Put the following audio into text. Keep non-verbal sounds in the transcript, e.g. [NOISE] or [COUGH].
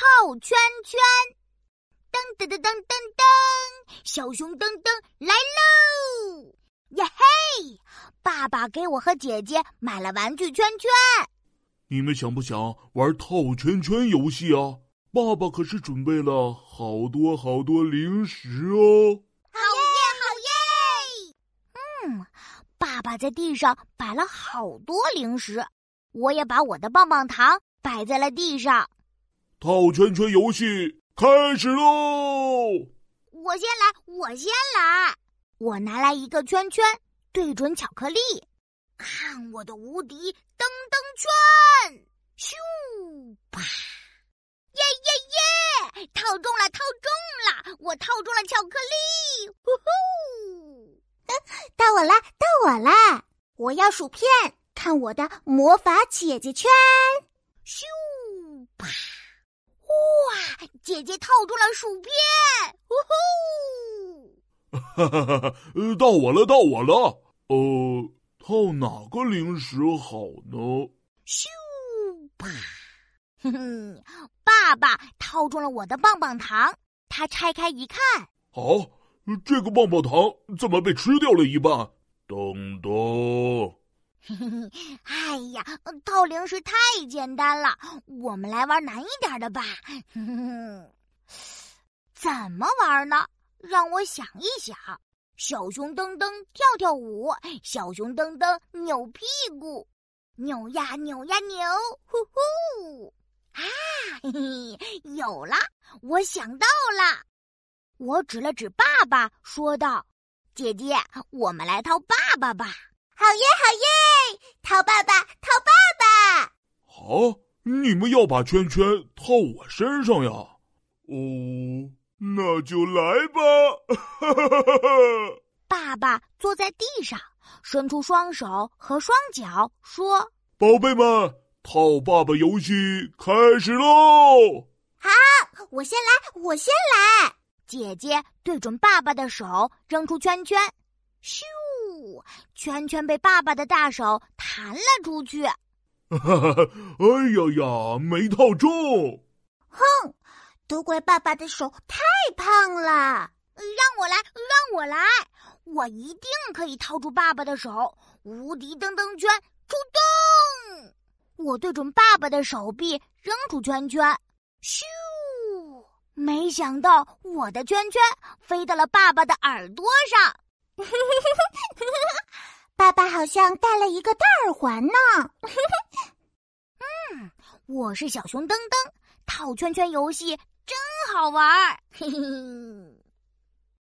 套圈圈。噔噔噔噔噔噔，小熊噔噔来喽！呀嘿，爸爸给我和姐姐买了玩具圈圈。你们想不想玩套圈圈游戏啊？爸爸可是准备了好多好多零食哦。好耶，好耶！嗯，爸爸在地上摆了好多零食，我也把我的棒棒糖摆在了地上。套圈圈游戏。开始喽！我先来，我先来。我拿来一个圈圈，对准巧克力，看我的无敌噔噔圈！咻啪！耶耶耶！套中了，套中了！我套中了巧克力！呼 [LAUGHS] 呼！到我啦，到我啦！我要薯片，看我的魔法姐姐圈！咻啪！哇！姐姐套住了薯片，呜呼！哈哈哈哈！到我了，到我了。呃，套哪个零食好呢？咻啪！哼哼，爸爸套中了我的棒棒糖。他拆开一看，好，这个棒棒糖怎么被吃掉了一半？噔噔。嘿嘿嘿，哎呀，套零食太简单了，我们来玩难一点的吧。怎么玩呢？让我想一想。小熊噔噔跳跳舞，小熊噔噔扭屁股，扭呀扭呀扭，呼呼！啊，嘿嘿，有了，我想到了。我指了指爸爸，说道：“姐姐，我们来套爸爸吧。”好耶，好耶！套爸爸，套爸爸。好，你们要把圈圈套我身上呀？哦，那就来吧！哈哈哈哈爸爸坐在地上，伸出双手和双脚，说：“宝贝们，套爸爸游戏开始喽！”好，我先来，我先来。姐姐对准爸爸的手，扔出圈圈，咻！圈圈被爸爸的大手弹了出去。哈哈！哎呀呀，没套中！哼，都怪爸爸的手太胖了。让我来，让我来，我一定可以套住爸爸的手。无敌噔噔圈出动！我对准爸爸的手臂扔出圈圈，咻！没想到我的圈圈飞到了爸爸的耳朵上。[LAUGHS] 爸爸好像戴了一个大耳环呢。[LAUGHS] 嗯，我是小熊噔噔，套圈圈游戏真好玩儿。嘿嘿。